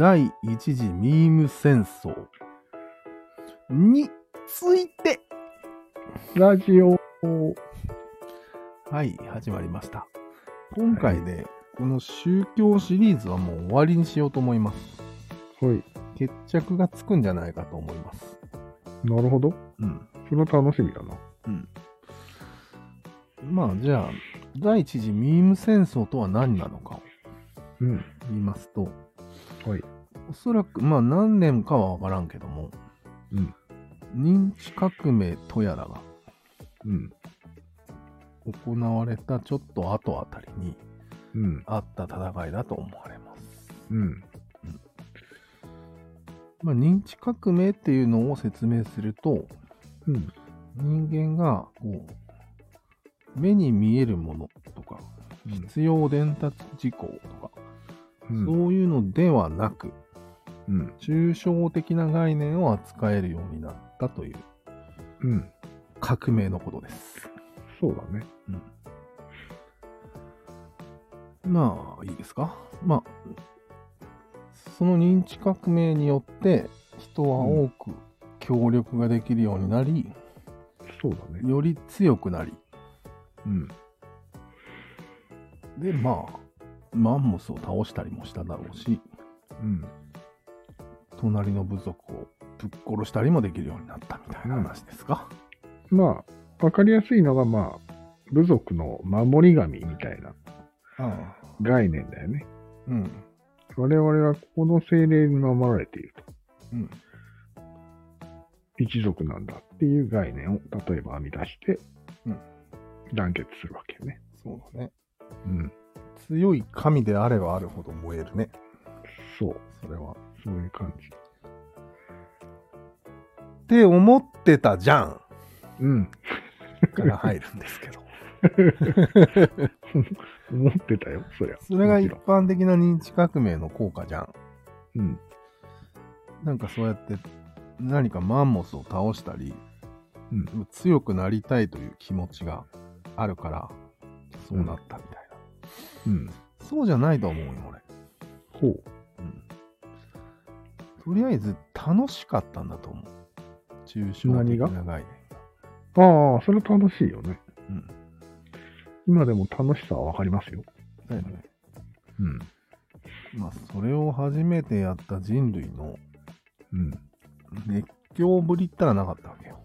第一次ミーム戦争について、ラジオ。はい、始まりました。今回で、この宗教シリーズはもう終わりにしようと思います。はい。決着がつくんじゃないかと思います。なるほど。うん。それは楽しみだな。うん。まあ、じゃあ、第一次ミーム戦争とは何なのかをうん。言いますと、はい。おそらく、まあ何年かはわからんけども、うん。認知革命とやらがうん。行われたちょっと後あたりにうん。あった戦いだと思われます。うん。まあ、認知革命っていうのを説明すると、うん。人間がこう目に見えるものとか、必要伝達事項とか、うん。そういうのではなく、うん。抽象的な概念を扱えるようになったといううん。革命のことです。そうだね。まあ、いいですか？まあ、その認知革命によって、人は多く協力ができるようになり、そうだね。より強くなり、うん。で、まあ、マンモスを倒したりもしただろうし、うん。隣の部族をぶっ殺したりもできるようになったみたいな話ですか。まあ、わかりやすいのが、まあ、部族の守り神みたいな概念だよね。うん。我々はここの精霊に守られていると。うん。一族なんだっていう概念を例えば編み出して、うん団結するわけよね。そうだね。うん。強い神であればあるほど燃えるね。そう。それは。そういう感じ。って思ってたじゃんうん。から入るんですけど。思ってたよ、そりゃ。それが一般的な認知革命の効果じゃん。んうん。なんかそうやって何かマンモスを倒したり、うん。強くなりたいという気持ちがあるから、そうなったみたいな。うん。そうじゃないと思うよ、俺。ほう。とりあえず楽しかったんだと思う。抽象的な概ああ、それ楽しいよね。念。うん。今でも楽しさはわかりますよ。だよね。うん。まあ、それを初めてやった人類のうん。熱狂ぶりったらなかったわけよ。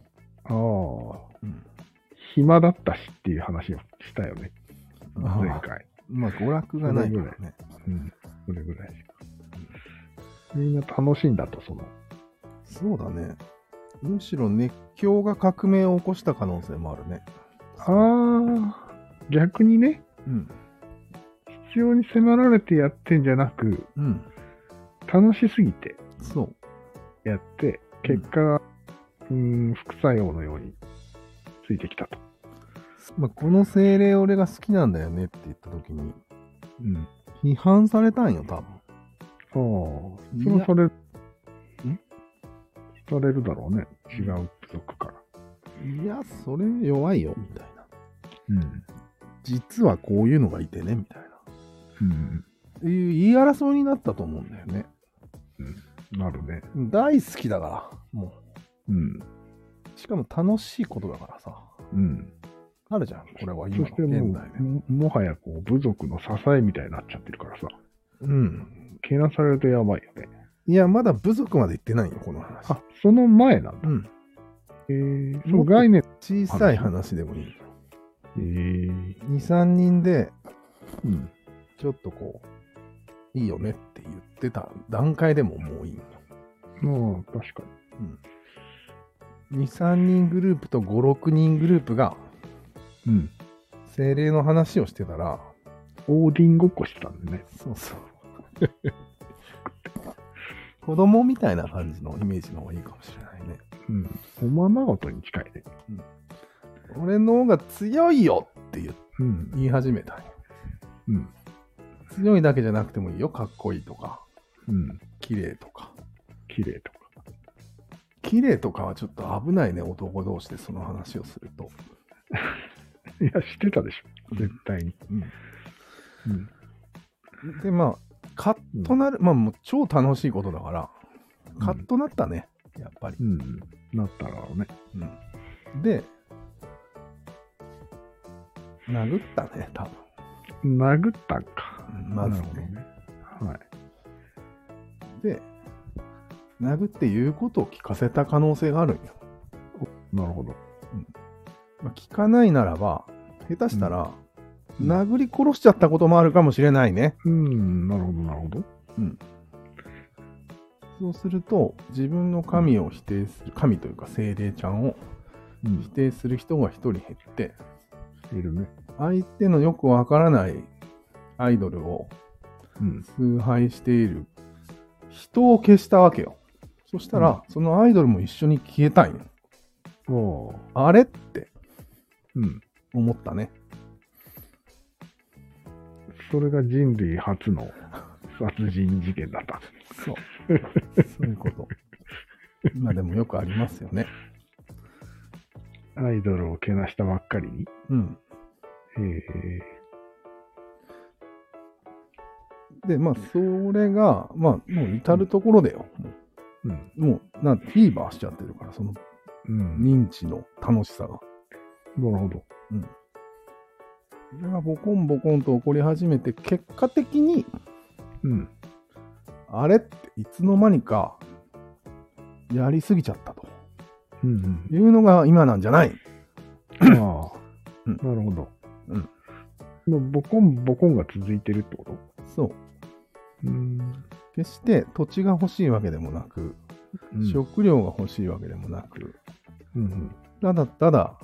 ああ、うん。暇だったしっていう話をしたよね。前回。まあ、娯楽がないからね。うん。それぐらいしか。みんな楽しいんだと、その。そうだね。むしろ熱狂が革命を起こした可能性もあるね。ああ、逆にね、うん。必要に迫られてやってんじゃなく、うん。楽しすぎてそう。やって、結果が、うーん、副作用のようについてきたと。まあ、この精霊俺が好きなんだよねって言った時に、うん。批判されたんよ、多分。ああ、それはされる、ん？されるだろうね。違う部族から。いや、それ弱いよ、みたいな。うん。実はこういうのがいてね、みたいな。うん。っていう言い争いになったと思うんだよね。なるね。大好きだから、もうん。う。しかも楽しいことだからさ。うん。あるじゃん、これは今の現代で。う、ももはやこう、部族の支えみたいになっちゃってるからさ。うん。けなされるとやばいよね。いや、まだ部族まで行ってないよ、この話。あ、その前なんだ。うん。えー、その概念。小さい話でもいい。えー、2、3人で、うん。ちょっとこう、いいよねって言ってた段階でももういいの。まあ、確か2、3人グループと5、6人グループがに。うん。精霊の話をしてたら、オーディンごっこしてたんでね。そうそう。子供みたいな感じのイメージの方がいいかもしれないね。うん。おままごとに近いね。俺の方が強いよって言うん。言い始めたんよ。うん。強いだけじゃなくてもいいよ。かっこいいとか、うん。綺麗とか。綺麗とか。綺麗とかはちょっと危ないね、男同士でその話をすると。いや、してたでしょ。絶対に。うんうん。で、まあ、カッとなる、まあもう超楽しいことだから、カッとなったね、やっぱりう。ん。なったらね。うん、で、殴ったね、多分。殴ったんか。うんまずね。なるほどね。はい。で、殴って言うことを聞かせた可能性があるんよ。なるほど。まあ、聞かないならば、下手したら、うん殴り殺しちゃったこともあるかもしれないね。うん、なるほど、なるほど。そうすると、自分の神を否定する、神というか精霊ちゃんをうん否定する人が一人減って、いるね。相手のよくわからないアイドルをうん。崇拝している人を消したわけよ。そしたら、そのアイドルも一緒に消えたいの。あれってうん。思ったね。それが人類初の殺人事件だった。そう。そういうこと。まあでもよくありますよね。アイドルをけなしたばっかりに。うん。へえ。で、まあそれが、まあもう至るところでよ。うん。もう、なフィーバーしちゃってるから、そのうん。認知の楽しさが。なるほど。それがボコンボコンと起こり始めて、結果的に、うん。あれっていつの間にかやりすぎちゃったとうんいうのが今なんじゃない？うん。ああ。うんなるほど。うんのボコンボコンが続いてるってこと？そう。うん。決して土地が欲しいわけでもなく、うん食料が欲しいわけでもなく、うんただただ、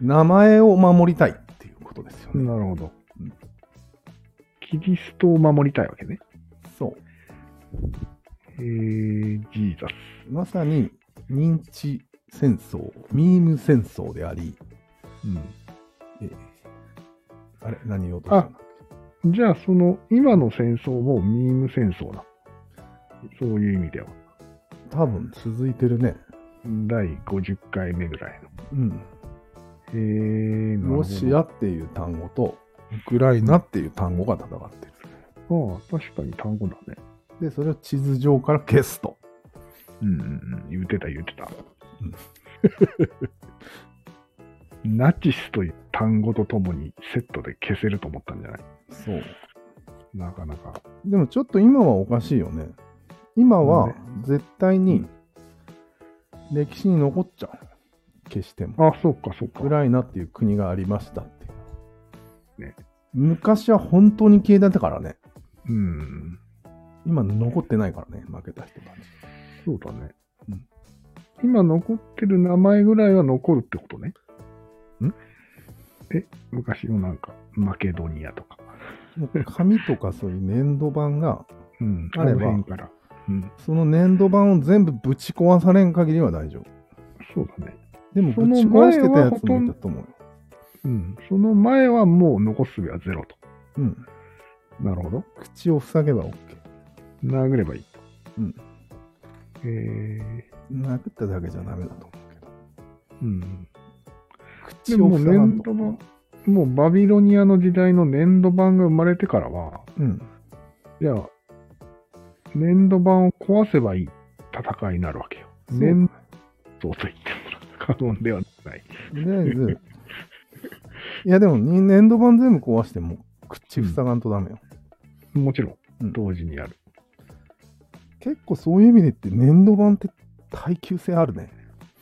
名前を守りたいっていうことですようん。ね。なるほどうん。キリストを守りたいわけね。そう。えー、ジーザス。まさに認知戦争、ミーム戦争であり、うん。えーあれ何言おうとしたじゃあ、その、今の戦争もミーム戦争だ。そういう意味では。多分続いてるね。第50回目ぐらいの。うん。えー、ロシアっていう単語と、ウクライナっていう単語が戦ってる。ああ、確かに単語だね。で、それを地図上から消すと。うんうんうん。言ってた言ってた。うんナチスという単語とともにセットで消せると思ったんじゃない？そう。なかなか。でもちょっと今はおかしいよね。今は絶対に歴史に残っちゃう。決しても。あ、そうか、そうかウク。ライナっていう国がありましたっていう。ね昔は本当に消えてたからね。うん。今残ってないからね、負けた人たち。そうだね。うん今残ってる名前ぐらいは残るってことね。ん？え、昔のなんか、マケドニアとか。紙とかそういう粘土板が、うん。あればの辺から。うん。その粘土板を全部ぶち壊されん限りは大丈夫。そうだね。でもそのぶち壊してたやつもいたと思うよ。うん。その前はもう残す術はゼロと。うん。なるほど。口を塞げば OK。殴ればいいと。うん。え殴っただけじゃダメだと思うけど。ー、うん。で口をも塞がんと。粘土板、もうバビロニアの時代の粘土板が生まれてからは、うん。じゃあ、粘土板を壊せばいい戦いになるわけよ。粘土と言っ過言ではない。とりあえず、いやでもに粘土板全部壊しても口塞がんとダメよ。もちろうんん、同時にやる。結構そういう意味で言って粘土板って耐久性あるね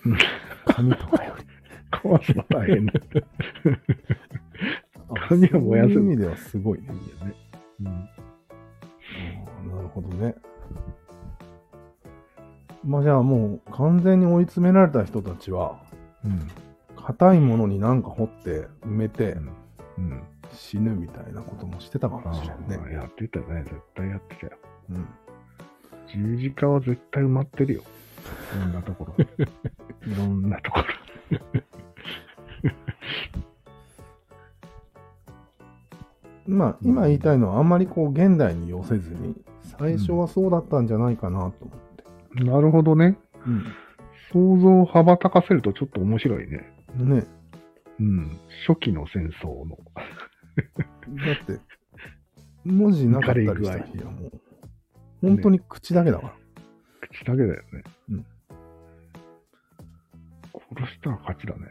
うん。紙とかより。壊すの大変だ。紙は燃やすそういう意味ではすごいね。うんなるほどね。まあじゃあもう完全に追い詰められた人たちは、うん。硬いものになんか掘って埋めてうん。死ぬみたいなこともしてたかもあしれんね。あ、やってたね。絶対やってたよ。うん。十字架は絶対埋まってるよ。いろんなところ。いろんなところ。まあ今言いたいのはあんまりこう現代に寄せずに、最初はそうだったんじゃないかなと。なるほどね。想像を羽ばたかせるとちょっと面白いね。うん。ね。うん。初期の戦争の。だって、文字なかったりした日はもう、本当に口だけだから。口だけだよね。うん。殺したら勝ちだね。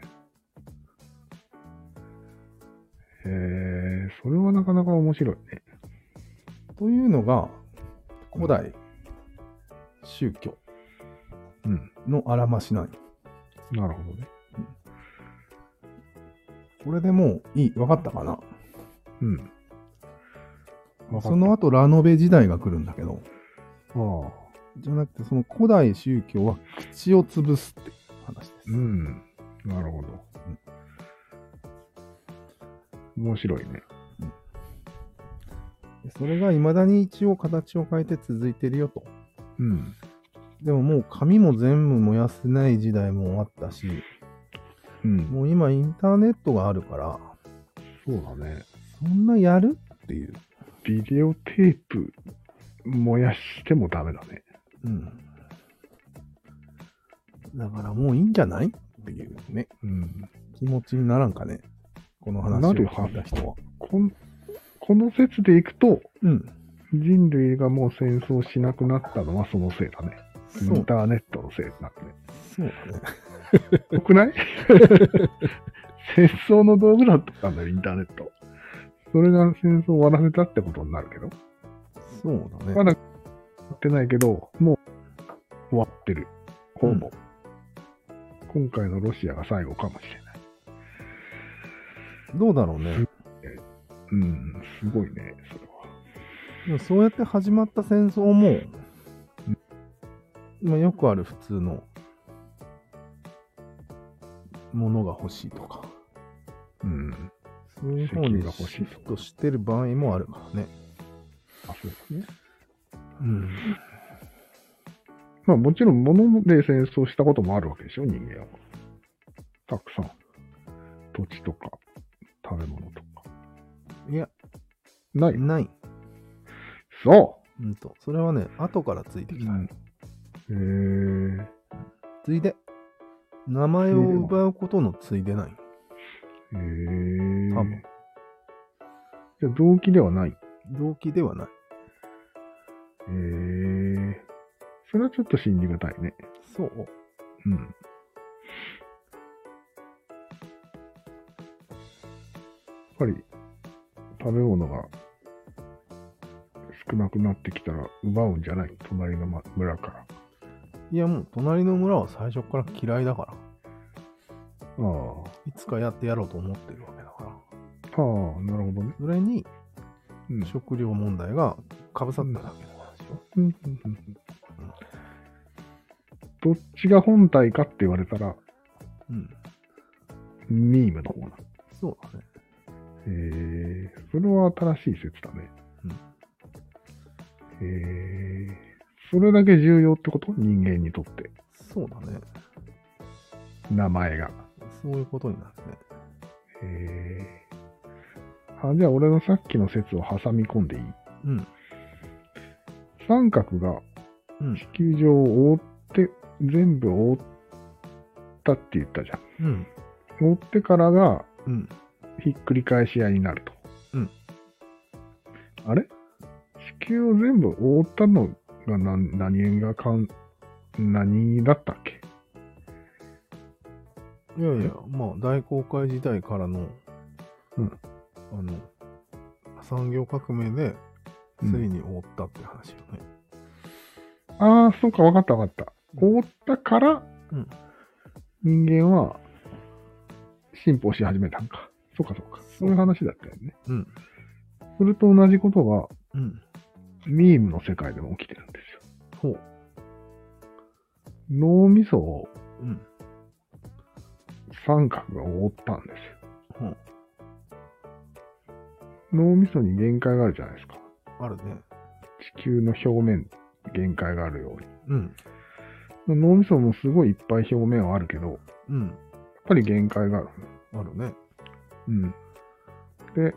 へえ、それはなかなか面白いね。というのが、古代宗教うん。のあらましなんよなるほどね。これでもういい、わかったかな？うん。その後、ラノベ時代が来るんだけど、ああ。じゃなくて、その古代宗教は口を潰すっていう話です。うん。なるほど。面白いね。でそれが未だに一応形を変えて続いてるよと。うん。でももう紙も全部燃やせない時代もあったし、うん。もう今インターネットがあるから、そうだね。そんなやる？っていう。ビデオテープ燃やしてもダメだね。うん。だからもういいんじゃない？っていうね、うん。気持ちにならんかね。この話を聞いた人は。こんこの説でいくと、うん。人類がもう戦争しなくなったのはそのせいだね。イそうンターネットのせいだね。そうだね。よくない？戦争の道具だったんだよ、インターネット。それが戦争を終わらせたってことになるけど。そうだね。まだ終わってないけど、もう終わってる。ほぼ。今回のロシアが最後かもしれない。どうだろうね。うん、すごいね、それそうやって始まった戦争も、まあ、よくある普通のものが欲しいとか、うん。そういう方に石油が欲しいシフトしてる場合もあるからね。あ、そうですね。うん。まあもちろん物で戦争したこともあるわけでしょ、人間は。たくさん。土地とか、食べ物とか。いや、ないない。そうんと、それはね、後からついてう、きた。へえついで。名前を奪うことのついでない。へえ多分じゃあ動機ではない。へ動機ではない。えそれはちょっと信じがたいね。そう。うん。やっぱり、食べ物が少なくなってきたら奪うんじゃない？隣のま村から。いや、もう隣の村は最初から嫌いだから。ああ。いつかやってやろうと思ってるわけだから。はあ、なるほどね。それにうん。食料問題がかぶさっただけの話よ。うんうんうんうんどっちが本体かって言われたら、うん。ミームの方な。そうだね。へえ、それは新しい説だね。え、それだけ重要ってこと？人間にとって。そうだね。名前が。そういうことになるね。へえ。あ、じゃあ俺のさっきの説を挟み込んでいい？うん。三角がうん。地球上を覆って、全部覆ったって言ったじゃん。うん。覆ってからがうん。ひっくり返し合いになると。うん。あれ？地球を全部覆ったのが何何がかん、何だったっけ？いやいや、まあ、大航海時代からの、うんあの、産業革命で、つうんいに覆ったって話よね。ああ、そうか、わかったわかった。覆ったから、うん人間は進歩し始めたんか。そうかそうか。そういう話だったよね。うん。それと同じことが、うん。ミームの世界でも起きてるんですよ。ほう。脳みそをうん。三角が覆ったんですよ。ほう。脳みそに限界があるじゃないですか。あるね。地球の表面、限界があるよううん。に。脳みそもすごいいっぱい表面はあるけど、やっうん。ぱり限界がある。あるね。うん。で、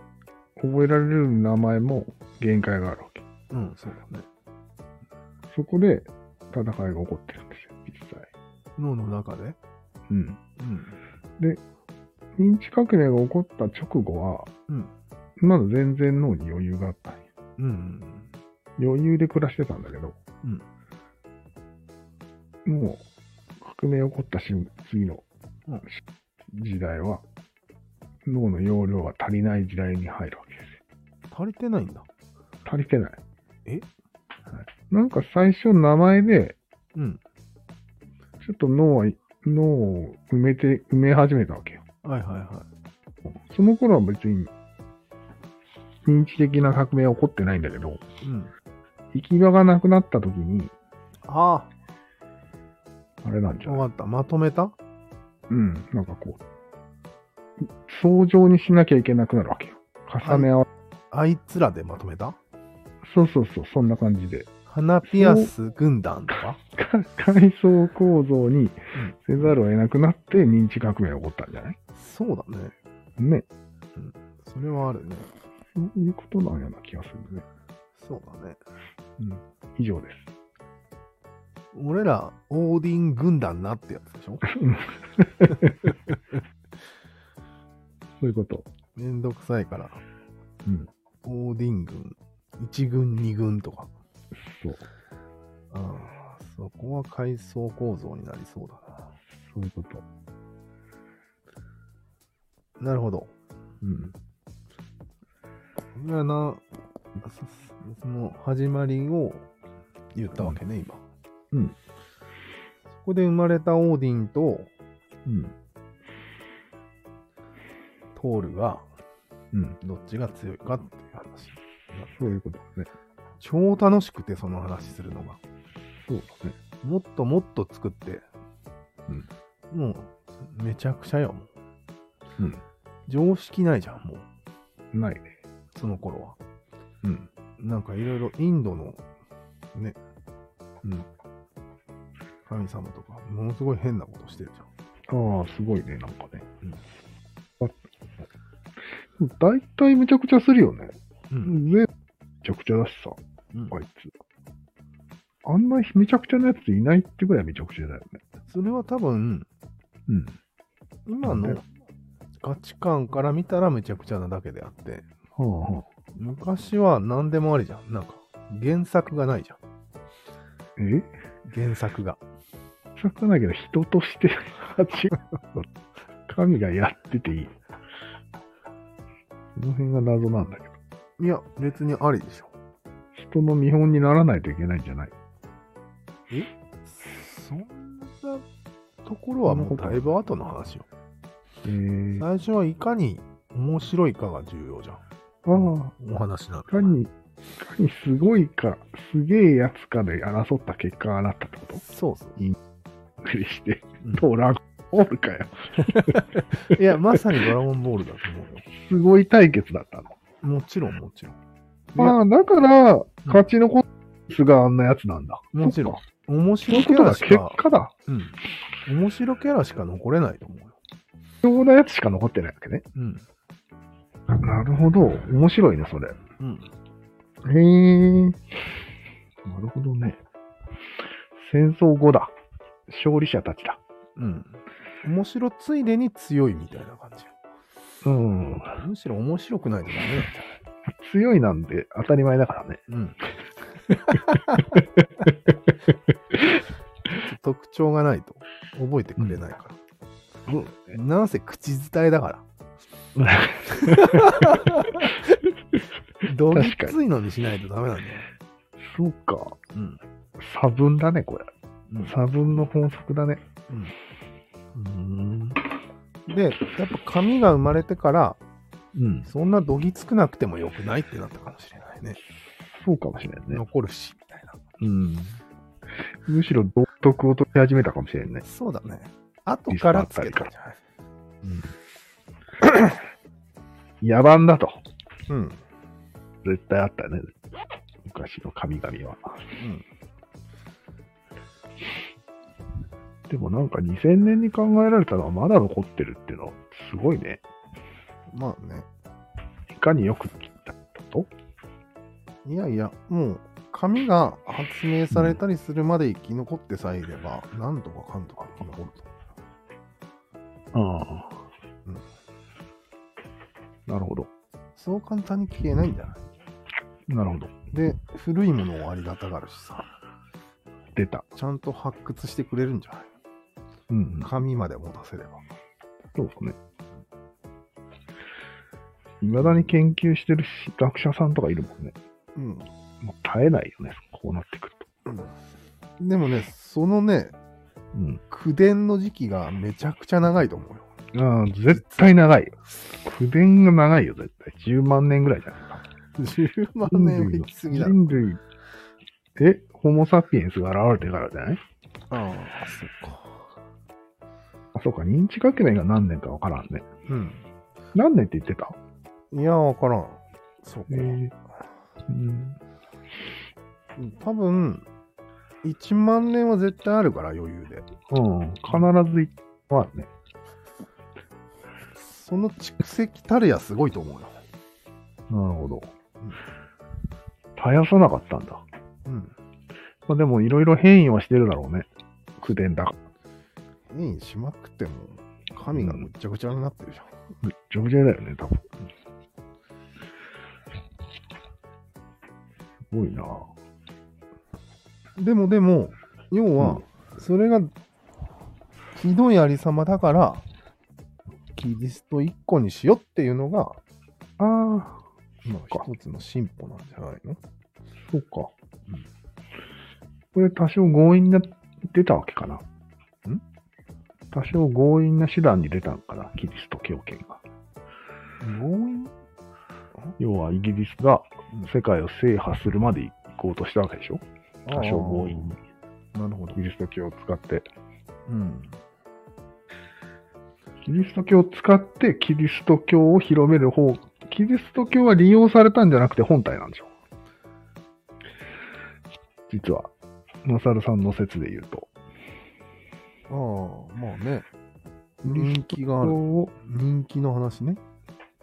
覚えられる名前も限界がある。うん、そうだね。そこで戦いが起こってるんですよ、実際。脳の中で？うん。うん。認知革命が起こった直後は、うん。まだ全然脳に余裕があったんようん。余裕で暮らしてたんだけど、もう、革命起こった瞬次のうん時代は、脳の容量が足りない時代に入るわけですよ。足りてないんだ。足りてない。え？はい、なんか最初名前で、うん。ちょっと脳は、脳を埋めて、埋め始めたわけよ。はいはいはその頃は別に、認知的な革命は起こってないんだけど、い。うん。行き場がなくなった時に、ああれなんじあ、ゃない？わかった。まとめた？うん、なんかこう、相乗にしなきゃいけなくなるわけよ。重ね合わあいつらでまとめた？そうそうそう、そんな感じで。花ピアス軍団とかか階層構造にせざるを得なくなって認知革命が起こったんじゃない？そうだね。ね。それはあるね。そういうことなような気がするね。そうだね。うん。以上です。俺ら、オーディン軍団なってやつでしょ？そういうこと。めんどくさいから、うん。オーディン軍、1軍、2軍とか。そう。ああ、そこは階層構造になりそうだそういうこと。な。なるほど。うん。俺はな、そその始まりを言ったわけね、今。うん。そこで生まれたオーディンとうん。トールがうん。どっちが強いかっていう話。そういうことね。超楽しくて、その話するのが。そうだね。もっともっと作って、もう、めちゃくちゃよ、もう。うん。常識ないじゃん、もう。ないね。その頃は。うん。なんかいろいろインドの、ね、うん。神様とか、ものすごい変なことしてるじゃん。ああ、すごいね、なんかね。うんあ大体めちゃくちゃするよね。う全。部めちゃくちゃだしさ、うんあいつ。あんなめちゃくちゃなやついないってぐらいめちゃくちゃだよね。それは多分、うん。今の価値観から見たらめちゃくちゃなだけであって、はあはあ。昔は何でもありじゃん。なんか、原作がないじゃん。え？原作が。さかないけど、人として違う。神がやってていい。その辺が謎なんだけど。いや、別にありでしょ。人の見本にならないといけないんじゃないそんなところはもうだいぶ後の話よ。えー、あ最初はいかに面白いかが重要じゃん。あ、お話なんいかに、いかにすごいか、すげえやつかで争った結果がなったってこと？そうそう。びっくりして、うんドラゴンボールかよ。いや、まさにドラゴンボールだと思うよ。すごい対決だったの。もちろん、もちろん。ああ、だから、勝ち残ったやつがあんなやつなんだ。もちろん。面白キャラしか、果だ。うん。面白キャラしか残れないと思うよ。必要なやつしか残ってないわけね。うん。なるほど。面白いね、それ。うん。へえ。なるほどね。戦争後だ。勝利者たちだ。うん。面白ついでに強いみたいな感じよ。うん。むしろ面白くないとダメなんじゃない強いなんで当たり前だからね。うん。特徴がないと覚えてくれないから。うん。なんせ口伝えだから。どぎっついのにしないとダメなんだよ。そうか。うん。差分だね、これ。うん差分の法則だね。うん。で、やっぱ紙が生まれてから、うん。そんなどぎつくなくてもよくないってなったかもしれないね。そうかもしれんね。残るし、みたいな。うん。むしろ道徳を取り始めたかもしれんね。そうだね。後からつけたんじゃない野蛮だと。うん。絶対あったよね。昔の神々は。うん。でもなんか2000年に考えられたのはまだ残ってるっていうの、すごいね。まあね。いかによく切ったと？いやいや、もう、紙が発明されたりするまで生き残ってさえいれば、なんとかかんとか生き残ると。ああ。うんなるほど。そう簡単に消えないんじゃない？なるほど。で、古いものをありがたがるしさ、出た。ちゃんと発掘してくれるんじゃない？うん、うん。紙まで持たせれば。そうですね。いまだに研究してるし学者さんとかいるもんね。うん。もう絶えないよね、こうなってくるうん、でもね、そのね、と。うん。口伝の時期がめちゃくちゃ長いと思うよ。ああ、絶対長いよ。口伝が長いよ、絶対。10万年ぐらいじゃないか。10万年は行き過ぎだろ。人類、え、ホモ・サピエンスが現れてからじゃない？ああ、そっか。あ、そうか、認知革命が何年かわからんね。うん。何年って言ってた？いや、わからん。そうか。うん。多分、1万年は絶対あるから、余裕で。うん、必ずいはね。その蓄積たるやすごいと思うよ。なるほど。絶やさなかったんだ。うん。まあ、でも、いろいろ変異はしてるだろうね。口伝だ。変異しまくっても、神がぐっちゃぐちゃになってるじゃん。めっちゃくちゃだよね、多分。ごいな。でもでも、要は、それが、ひどいありさまだから、キリスト一個にしようっていうのが、ああ、まあ、一つの進歩なんじゃないの？そうか。うん。これ多少強引な、出たわけかな。ん？多少強引な手段に出たのかな、キリスト教圏が。強引？要は、イギリスがうん世界を制覇するまで行こうとしたわけでしょ？多少強引に。なるほどキ。リスト教を使って。うん。キリスト教を使ってキリスト教を広める方、キリスト教は利用されたんじゃなくて本体なんでしょ？実は、マサルさんの説で言うと。ああ、まあね。人気がある。を、人気の話ね。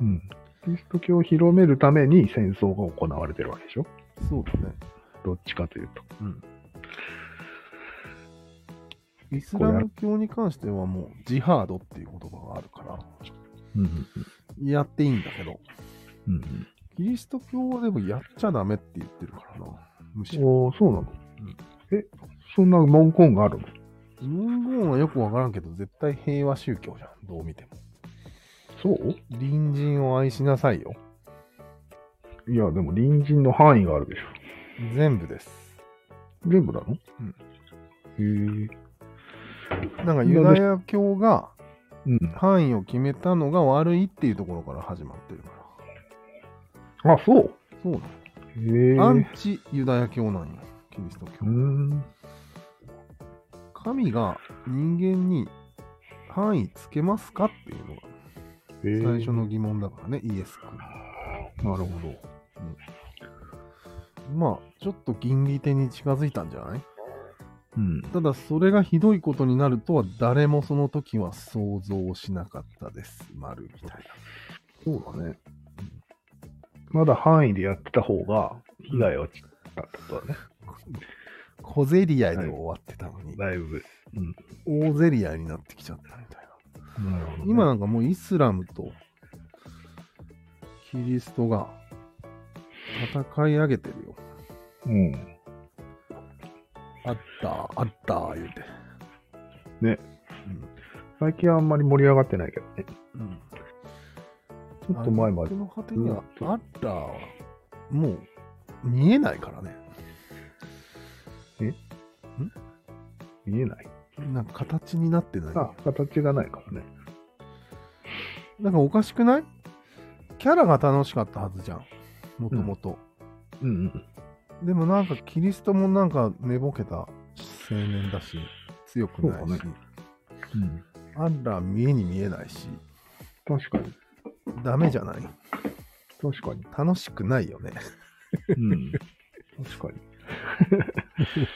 うん。キリスト教を広めるために戦争が行われてるわけでしょ？そうだね。どっちかというと。うん。イスラム教に関してはもう、ジハードっていう言葉があるから、うんうんやっていいんだけど、うんうんキリスト教はでもやっちゃダメって言ってるからな。むしうん。ろ。おー、そうなの、え、そんな文言があるの？文言はよくわからんけど、絶対平和宗教じゃん。どう見ても。そう？隣人を愛しなさいよ。いや、でも隣人の範囲があるでし全部です。ょ。全部なの？うん。へえ。なんかユダヤ教がうん。範囲を決めたのが悪いっていうところから始まってるから。あ、そう？そうなへえ。の。アンチユダヤ教なんよ。キリスト教うー。ん。神が人間に範囲つけますかっていうのが最初の疑問だからね、イエス君。なるほど。まあ、ちょっと銀利手に近づいたんじゃない？うん。ただ、それがひどいことになるとは誰もその時は想像しなかったです。丸みたいそうだね。まだ範囲でやってた方が被害はちったってことだね。な。小競り合いで終わってたのに、だいぶ。うん。大競り合いになってきちゃったみたいな。今なんかもうイスラムとキリストが戦い上げてるよ。うん。あった、あった、言うて。ね。最近はあんまり盛り上がってないけどね。うん。うん。ちょっと前までこ。の果てにはうんあったはもう見えないからね。見えない？なんか形になってない？あ、形がないからね。なんかおかしくない？キャラが楽しかったはずじゃん。もともと。うんうん。でもなんかキリストもなんか寝ぼけた青年だし、強くないし、そうん。アッラー見えに見えないし、確かに。ダメじゃない？確かに。楽しくないよね。うん。確かに。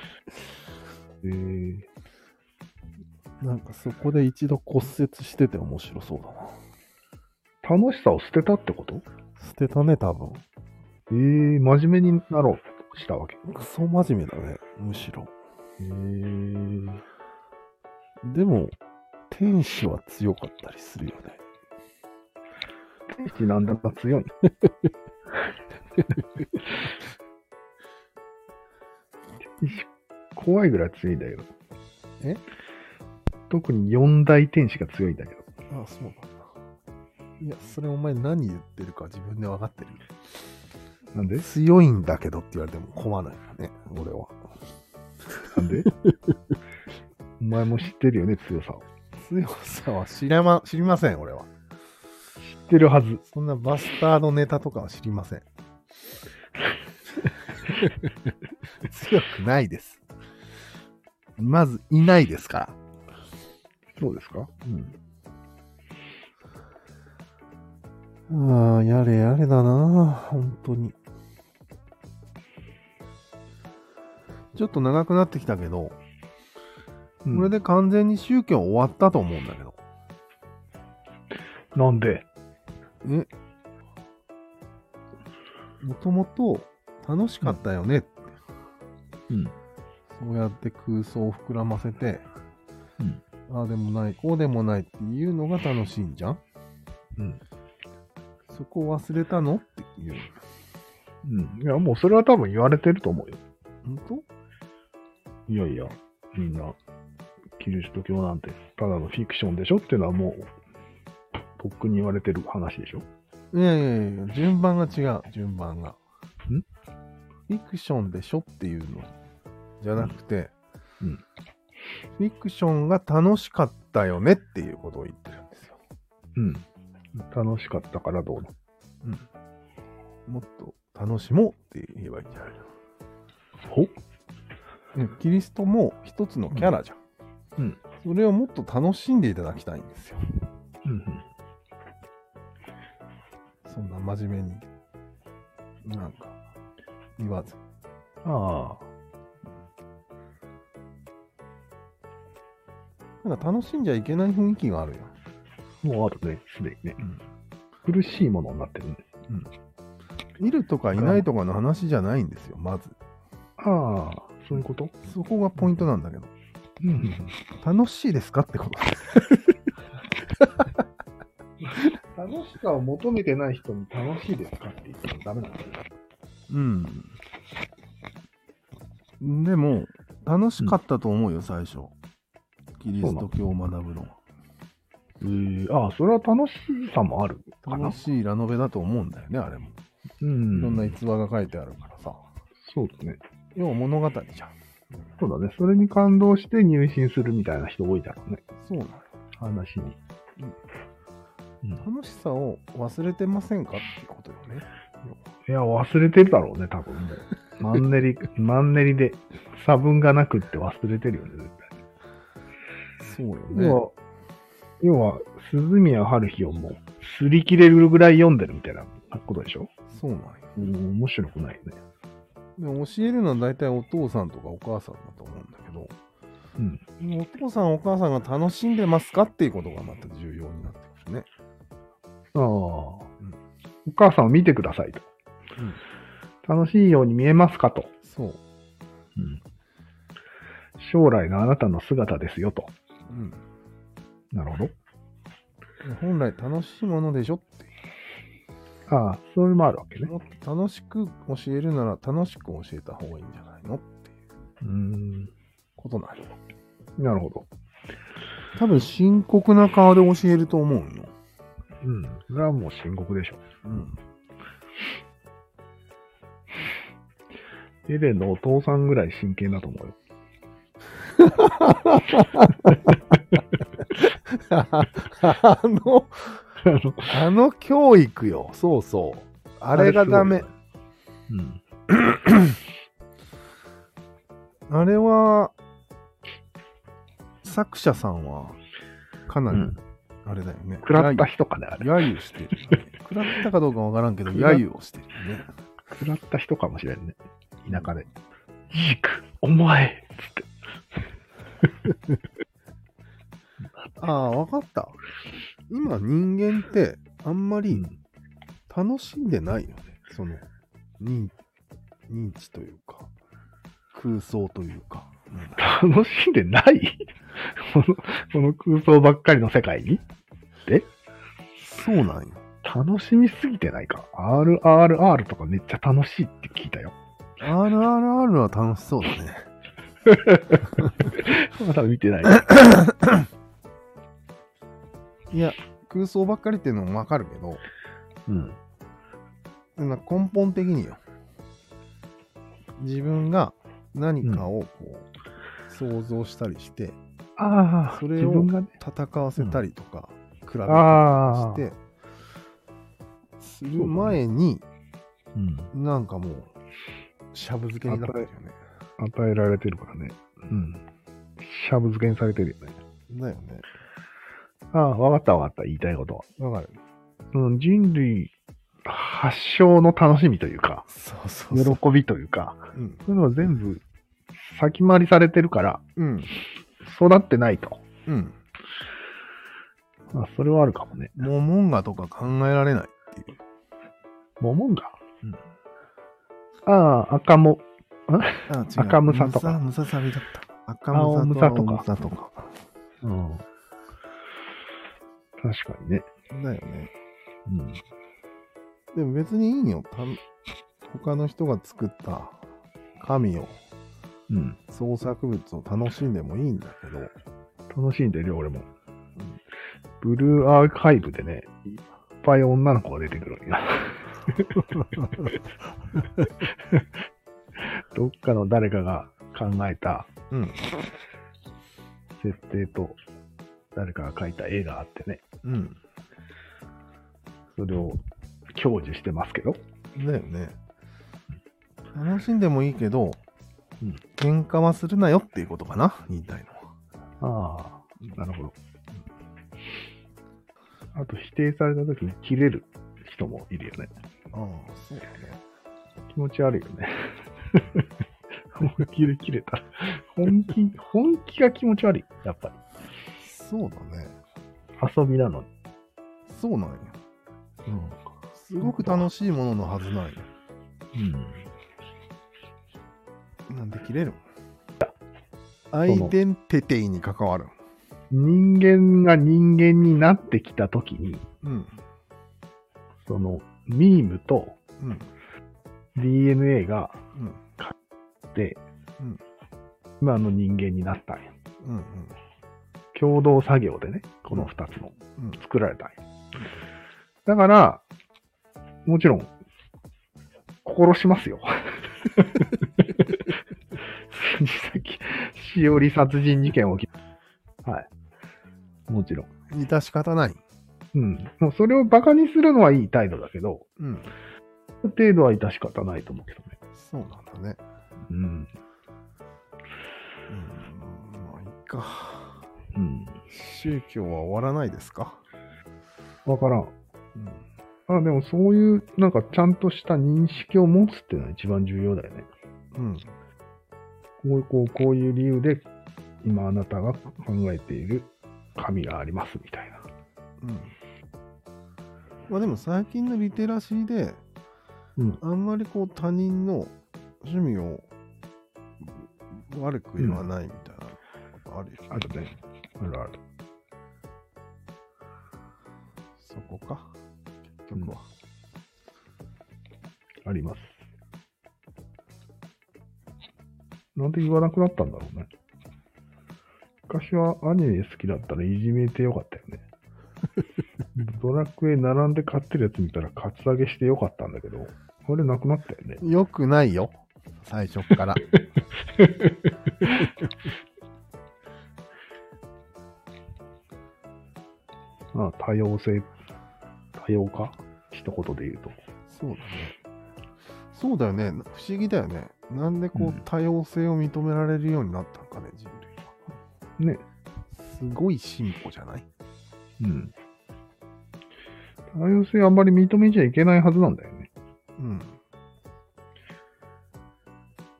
えー、なんかそこで一度骨折してて面白そうだな。楽しさを捨てたってこと？捨てたね、多分。えー、真面目になろうとしたわけ？クソ真面目だね、むしろ。えー、でも、天使は強かったりするよね。天使なんだか強い。怖いぐらい強いんだけど。え？特に四大天使が強いんだけど。あ、そうなんだ。いや、それお前何言ってるか自分で分かってるよ。なんで？強いんだけどって言われても困ないよね、俺は。なんで？お前も知ってるよね、強さを。強さは知らま、知りません、俺は。知ってるはず。そんなバスタードネタとかは知りません。強くないです。まず、いないですから。そうですか？うん。ああ、やれやれだな本当に。ちょっと長くなってきたけど、うんこれで完全に宗教終わったと思うんだけど。なんで？え？もともと楽しかったよねって、うん。そうやって空想を膨らませて、うんああでもない、こうでもないっていうのが楽しいんじゃん？うん。そこを忘れたの？っていう。うん。いや、もうそれは多分言われてると思うよ。本当？いやいや、みんな、キリスト教なんて、ただのフィクションでしょっていうのはもう、とっくに言われてる話でしょ？いやいやいや、順番が違う、順番が。ん？フィクションでしょっていうのじゃなくて、うんフィクションが楽しかったよねっていうことを言ってるんですよ。うん。楽しかったからどうのもっと楽しもうって言えばいいんじゃないほ？の、ね、キリストも一つのキャラじゃん。うん。それをもっと楽しんでいただきたいんですよ。うん。そんな真面目に、なんか、言わず。ああ。なんか楽しんじゃいけない雰囲気があるよ。もうあるね、すでにね。うん苦しいものになってるね。いるとかいないとかの話じゃないんですよ、まず。ああ、そういうこと？そこがポイントなんだけど。うん。楽しいですかってことです。楽しさを求めてない人に楽しいですかって言ってもダメなんだよ。うん。でも、楽しかったと思うよ、最初。キリスト教を学ぶのは。ええああ、それは楽しさもあるかな楽。しいラノベだと思うんだよね、あれも。うんいろんな逸話が書いてあるからさ。そうだね。要は物語じゃん。そうだね。それに感動して入信するみたいな人多いだろうね。そうなのよ。話に。うん。楽しさを忘れてませんかっていうことよね。いや、忘れてるだろうね、多分もう。マンネリ、マンネリで差分がなくって忘れてるよね、絶そうよ対。ね。要は、要は、鈴宮春日をもう、擦り切れるぐらい読んでるみたいなことでしょ？そうなんよ。うん、面白くないよね。でも教えるのは大体お父さんとかお母さんだと思うんだけど、うん。お父さんお母さんが楽しんでますかっていうことがまた重要になってくるね。ああ、お母さんを見てくださいと。うん。楽しいように見えますかと。そう。うん。将来のあなたの姿ですよと。うん。なるほど。本来楽しいものでしょって。ああ、それもあるわけね。もっと楽しく教えるなら楽しく教えた方がいいんじゃないのっていううーん。ことなんよ。なるほど。多分深刻な顔で教えると思うよ。うん。それはもう深刻でしょ。うん。エレンのお父さんぐらい真剣だと思うよ。あの、あの、教育よ。そうそう。あれがダメ。うん。あれは、作者さんは、かなり、あれだよね。食らった人かね、あれ。揶揄してる、ね。食らったかどうかわからんけど、揶揄をしてるね。食らった人かもしれんね。田舎で。ジーク、お前つって。ああ、わかった。今、人間って、あんまり楽しんでないよね。その、認認知というか、空想というか。なんだ楽しんでない？このこの空想ばっかりの世界に？そうなんよ。楽しみすぎてないか？RRR とかめっちゃ楽しいって聞いたよ。RRR は楽しそうだね。まだ見てない。いや、空想ばっかりっていうのもわかるけど、うん。な根本的によ。自分が何かをこう、想像したりして、ああ、それを。戦わせたりとか、比べたり。して、する前に、うん。なんかもう、しゃぶ漬けになってるよね。与えられてるからね。うん。しゃぶ漬けにされてるよね。だよね。ああ、わかったわかった。言いたいことは。わかる。うん、人類発祥の楽しみというか、そうそうそう。喜びというか、うん。そういうのは全部先回りされてるから、うん。育ってないと。うん。まあ、それはあるかもね。モモンガとか考えられないっていう。モモンガうん。ああ、赤も。赤ムサとかムサムササビだった。赤青ムサとム青ムサとか。うん。確かにね。だよね。うん。でも別にいいよ。た他の人が作った神を、うん。創作物を楽しんでもいいんだけど、楽しんでるよ、俺も。ブルーアーカイブでね、いっぱい女の子が出てくるんや。どっかの誰かが考えたうん。設定と誰かが描いた絵があってね、うん。それを享受してますけど。だよね。楽しんでもいいけど、うん喧嘩はするなよっていうことかな、言いたいのは。ああ、なるほど。あと否定された時に切れる人もいるよね。ああ、そうだね。気持ち悪いよね。本気で切れたら。本気、本気が気持ち悪い。やっぱり。そうだね。遊びなのに。そうなんよ。すごく楽しいもののはずなんよ。うん。なんで切れるアイデンティティに関わる。人間が人間になってきたときに、うん。その、ミームとうん。DNA がうん。で、うん今の人間になったんや。うん。うん。共同作業でね、この二つのうん。作られたんや。だから、もちろん、殺しますよ。さっき、しおり殺人事件起きはい。もちろん。致し方ない。うん。もうそれを馬鹿にするのはいい態度だけど、うん。程度は致し方ないと思うけどね。そうなんだね。うん。うん。まあ、いいか。うん。宗教は終わらないですか？わからん。うん。あ、でもそういう、なんかちゃんとした認識を持つっていうのは一番重要だよね。うん。こういう、こう、こういう理由で、今あなたが考えている神がありますみたいな。うん。まあでも最近のリテラシーで、うん。あんまりこう他人の趣味を悪く言わないみたいなことあるよ、あるね。あるある。そこか。結局は。あります。なんで言わなくなったんだろうね。昔はアニメ好きだったらいじめてよかったよね。ドラクエ並んで買ってるやつ見たらカツアゲしてよかったんだけど、あれなくなったよね。よくないよ。最初っから。まあ、多様性、多様化？一言で言うと。そうだね。そうだよね。不思議だよね。なんでこううん多様性を認められるようになったのかね、人類は。ね。すごい進歩じゃない？うん。多様性あんまり認めちゃいけないはずなんだよね。うん。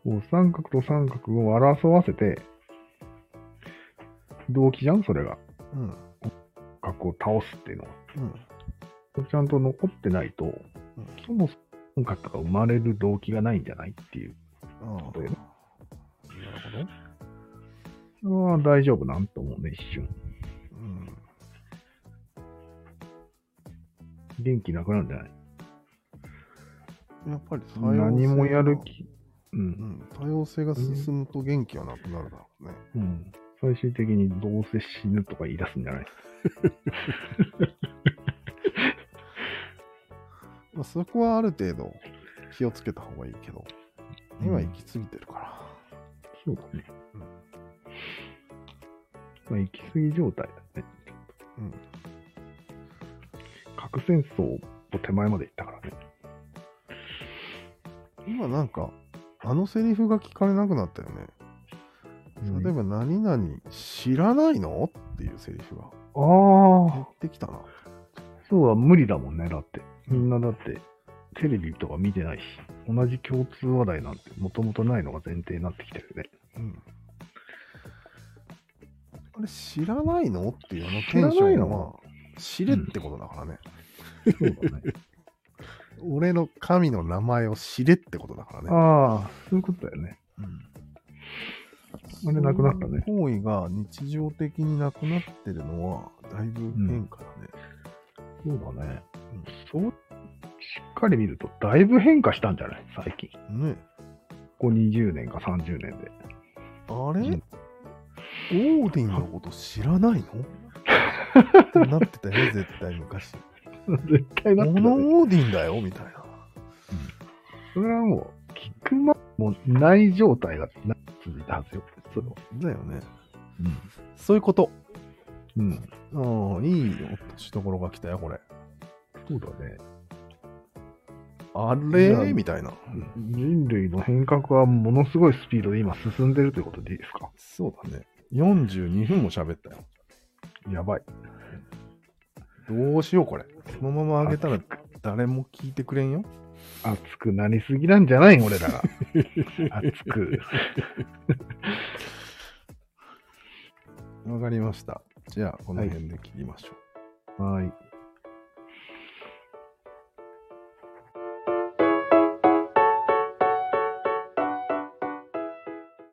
こう三角と三角を争わせて、動機じゃん？それが。うん。角を倒すっていうのは。うん。ちゃんと残ってないと、そもそも三角が生まれる動機がないんじゃないっていう。ああ。そういうなるそれは大丈夫なん？と思うね、一瞬。元気なくなるんじゃない？やっぱり多様性が何もやる気？う。うんん、多様性が進むと元気はなくなるだろうね。うん。最終的にどうせ死ぬとか言い出すんじゃない？まあ、そこはある程度気をつけた方がいいけど、今行き過ぎてるから。そうだね。うんまあ、行き過ぎ状態だね。うん。核戦争と手前まで行ったからね。今なんか、あのセリフが聞かれなくなったよね。例えば、何々知らないのっていうセリフがああ、できたな。そうは無理だもんね。だって。みんなだって、テレビとか見てないし、同じ共通話題なんてもともとないのが前提になってきてるよね。うん。あれ、知らないのっていうあの知らテンションないの？は、知れってことだからね。そうだね。俺の神の名前を知れってことだからね。ああ、そういうことだよね。うんあれなくなったね行為が日常的になくなってるのは、だいぶ変化だね。そうだね。そう、しっかり見ると、だいぶ変化したんじゃない？最近。ねここ20年か30年で。あれ、うんオーディンのこと知らないの？ってなってたよ、絶対昔。絶対なってモノ。オーディンだよ、みたいな。それはもう、聞くまもない状態がな続いたはずよ。それは。だよね。そういうこと。うん。うん。いい落としどころが来たよ、これ。そうだね。あれ？みたいな。人類の変革はものすごいスピードで今進んでるということでいいですか？そうだね。42分も喋ったよ。やばい。どうしよう、これ。そのまま上げたら誰も聞いてくれんよ。熱くなりすぎなんじゃない俺らが。熱く。わかりました。じゃあ、この辺で切りましょう。はい。